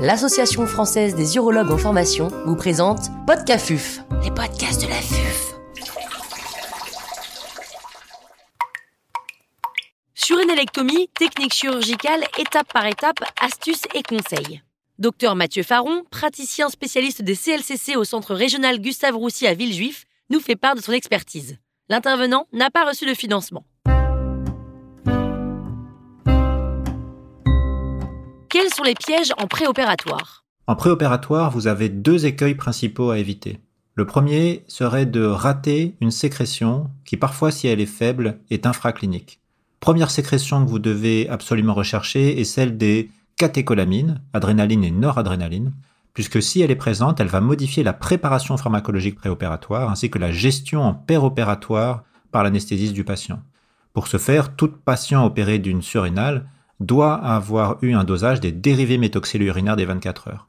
l'Association française des urologues en formation vous présente Podcafuf, les podcasts de la FUF. Sur une électomie, technique chirurgicale, étape par étape, astuces et conseils. Docteur Mathieu Faron, praticien spécialiste des CLCC au centre régional Gustave Roussy à Villejuif, nous fait part de son expertise. L'intervenant n'a pas reçu de financement. Les pièges en préopératoire En préopératoire, vous avez deux écueils principaux à éviter. Le premier serait de rater une sécrétion qui parfois, si elle est faible, est infraclinique. Première sécrétion que vous devez absolument rechercher est celle des catécholamines, adrénaline et noradrénaline, puisque si elle est présente, elle va modifier la préparation pharmacologique préopératoire ainsi que la gestion en péropératoire par l'anesthésiste du patient. Pour ce faire, tout patient opéré d'une surrénale doit avoir eu un dosage des dérivés méthoxylurénaires des 24 heures.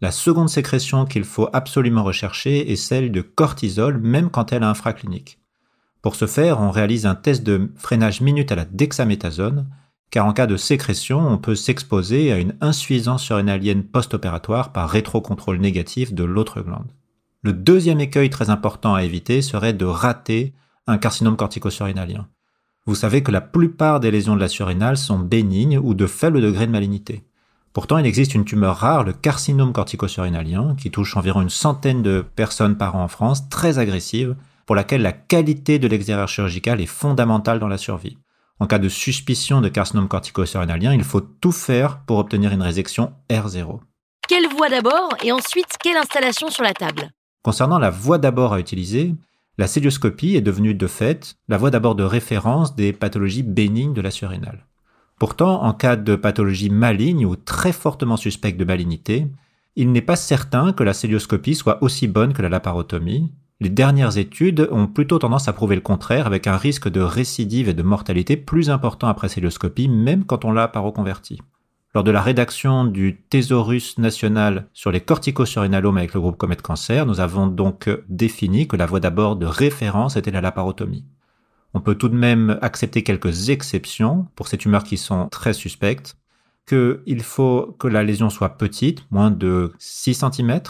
La seconde sécrétion qu'il faut absolument rechercher est celle de cortisol, même quand elle a infraclinique. Pour ce faire, on réalise un test de freinage minute à la dexaméthasone, car en cas de sécrétion, on peut s'exposer à une insuffisance surrénalienne post-opératoire par rétrocontrôle négatif de l'autre glande. Le deuxième écueil très important à éviter serait de rater un carcinome cortico-surrénalien. Vous savez que la plupart des lésions de la surrénale sont bénignes ou de faible degré de malignité. Pourtant, il existe une tumeur rare, le carcinome cortico-surrénalien, qui touche environ une centaine de personnes par an en France, très agressive, pour laquelle la qualité de l'extérieur chirurgical est fondamentale dans la survie. En cas de suspicion de carcinome cortico-surrénalien, il faut tout faire pour obtenir une résection R0. Quelle voie d'abord et ensuite quelle installation sur la table? Concernant la voie d'abord à utiliser, la célioscopie est devenue de fait la voie d'abord de référence des pathologies bénignes de la surrénale. Pourtant, en cas de pathologie maligne ou très fortement suspecte de malignité, il n'est pas certain que la célioscopie soit aussi bonne que la laparotomie. Les dernières études ont plutôt tendance à prouver le contraire avec un risque de récidive et de mortalité plus important après célioscopie même quand on l'a paroconverti. Lors de la rédaction du thésaurus national sur les corticosurrénalomes avec le groupe Comet Cancer, nous avons donc défini que la voie d'abord de référence était la laparotomie. On peut tout de même accepter quelques exceptions pour ces tumeurs qui sont très suspectes, qu'il faut que la lésion soit petite, moins de 6 cm,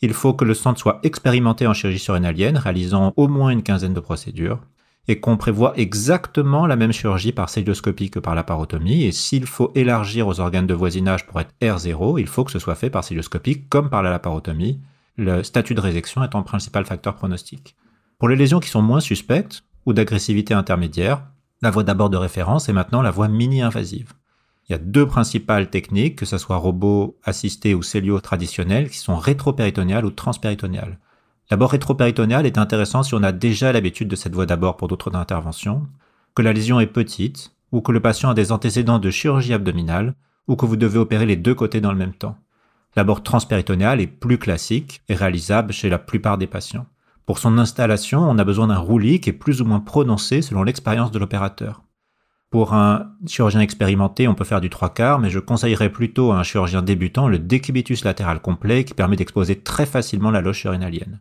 il faut que le centre soit expérimenté en chirurgie surrénalienne, réalisant au moins une quinzaine de procédures, et qu'on prévoit exactement la même chirurgie par célioscopie que par la parotomie. Et s'il faut élargir aux organes de voisinage pour être R0, il faut que ce soit fait par célioscopie comme par la laparotomie, le statut de résection étant le principal facteur pronostic. Pour les lésions qui sont moins suspectes ou d'agressivité intermédiaire, la voie d'abord de référence est maintenant la voie mini-invasive. Il y a deux principales techniques, que ce soit robot assisté ou cellio traditionnel, qui sont rétropéritonéales ou transpéritonéales. D'abord, rétropéritonéal est intéressant si on a déjà l'habitude de cette voie d'abord pour d'autres interventions, que la lésion est petite, ou que le patient a des antécédents de chirurgie abdominale, ou que vous devez opérer les deux côtés dans le même temps. L'abord transpéritonéal est plus classique et réalisable chez la plupart des patients. Pour son installation, on a besoin d'un roulis qui est plus ou moins prononcé selon l'expérience de l'opérateur. Pour un chirurgien expérimenté, on peut faire du trois quarts, mais je conseillerais plutôt à un chirurgien débutant le décubitus latéral complet qui permet d'exposer très facilement la loge urinalienne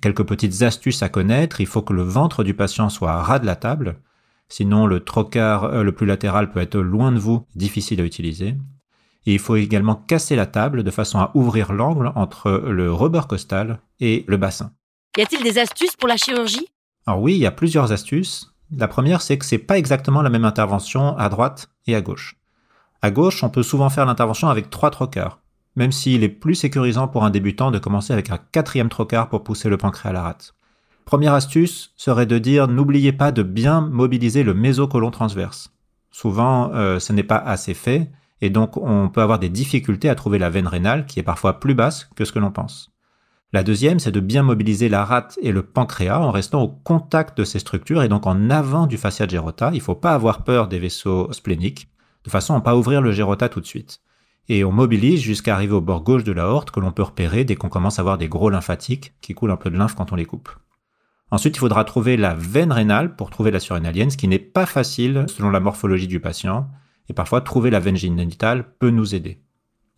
quelques petites astuces à connaître. Il faut que le ventre du patient soit à ras de la table. Sinon, le trocar euh, le plus latéral peut être loin de vous, difficile à utiliser. Et il faut également casser la table de façon à ouvrir l'angle entre le rebord costal et le bassin. Y a-t-il des astuces pour la chirurgie? Alors oui, il y a plusieurs astuces. La première, c'est que c'est pas exactement la même intervention à droite et à gauche. À gauche, on peut souvent faire l'intervention avec trois trocars même s'il est plus sécurisant pour un débutant de commencer avec un quatrième trocard pour pousser le pancréas à la rate. Première astuce serait de dire n'oubliez pas de bien mobiliser le mésocolon transverse. Souvent, euh, ce n'est pas assez fait, et donc on peut avoir des difficultés à trouver la veine rénale qui est parfois plus basse que ce que l'on pense. La deuxième, c'est de bien mobiliser la rate et le pancréas en restant au contact de ces structures et donc en avant du fascia gérota. Il ne faut pas avoir peur des vaisseaux spléniques, de façon à ne pas ouvrir le gérota tout de suite et on mobilise jusqu'à arriver au bord gauche de la horte que l'on peut repérer dès qu'on commence à avoir des gros lymphatiques qui coulent un peu de lymphe quand on les coupe. Ensuite, il faudra trouver la veine rénale pour trouver la surrénalienne, ce qui n'est pas facile selon la morphologie du patient, et parfois trouver la veine génitale peut nous aider.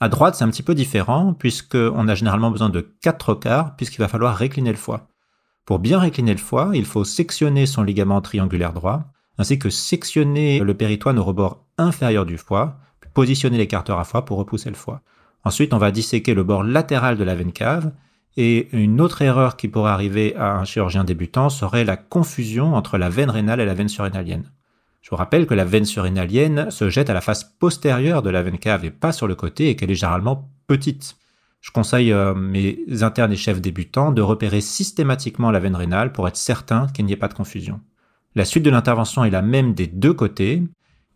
À droite, c'est un petit peu différent, puisqu'on a généralement besoin de quatre quarts, puisqu'il va falloir récliner le foie. Pour bien récliner le foie, il faut sectionner son ligament triangulaire droit, ainsi que sectionner le péritoine au rebord inférieur du foie, positionner l'écarteur à foie pour repousser le foie. Ensuite, on va disséquer le bord latéral de la veine cave. Et une autre erreur qui pourrait arriver à un chirurgien débutant serait la confusion entre la veine rénale et la veine surrénalienne. Je vous rappelle que la veine surrénalienne se jette à la face postérieure de la veine cave et pas sur le côté et qu'elle est généralement petite. Je conseille euh, mes internes et chefs débutants de repérer systématiquement la veine rénale pour être certain qu'il n'y ait pas de confusion. La suite de l'intervention est la même des deux côtés,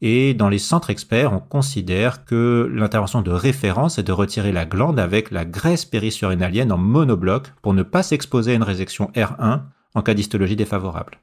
et dans les centres experts, on considère que l'intervention de référence est de retirer la glande avec la graisse périsurrénalienne en monobloc pour ne pas s'exposer à une résection R1 en cas d'histologie défavorable.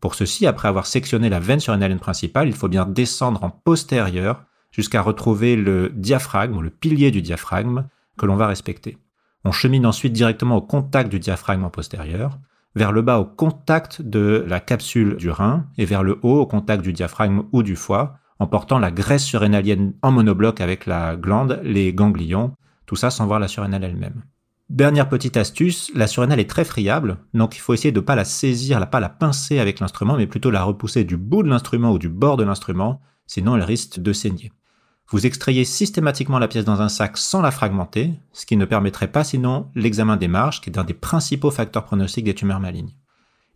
Pour ceci, après avoir sectionné la veine surrénalienne principale, il faut bien descendre en postérieur jusqu'à retrouver le diaphragme ou le pilier du diaphragme que l'on va respecter. On chemine ensuite directement au contact du diaphragme en postérieur, vers le bas au contact de la capsule du rein et vers le haut au contact du diaphragme ou du foie en portant la graisse surrénalienne en monobloc avec la glande, les ganglions, tout ça sans voir la surrénale elle-même. Dernière petite astuce, la surrénale est très friable, donc il faut essayer de ne pas la saisir, ne pas la pincer avec l'instrument, mais plutôt la repousser du bout de l'instrument ou du bord de l'instrument, sinon elle risque de saigner. Vous extrayez systématiquement la pièce dans un sac sans la fragmenter, ce qui ne permettrait pas sinon l'examen des marges, qui est un des principaux facteurs pronostiques des tumeurs malignes.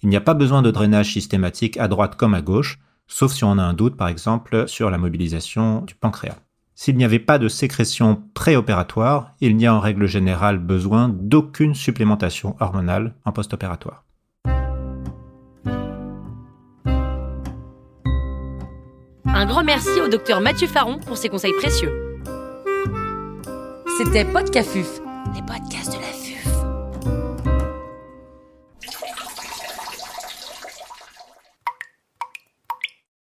Il n'y a pas besoin de drainage systématique à droite comme à gauche, sauf si on a un doute par exemple sur la mobilisation du pancréas. S'il n'y avait pas de sécrétion préopératoire, il n'y a en règle générale besoin d'aucune supplémentation hormonale en post-opératoire. Un grand merci au docteur Mathieu Faron pour ses conseils précieux. C'était Podcafuf, les podcasts de la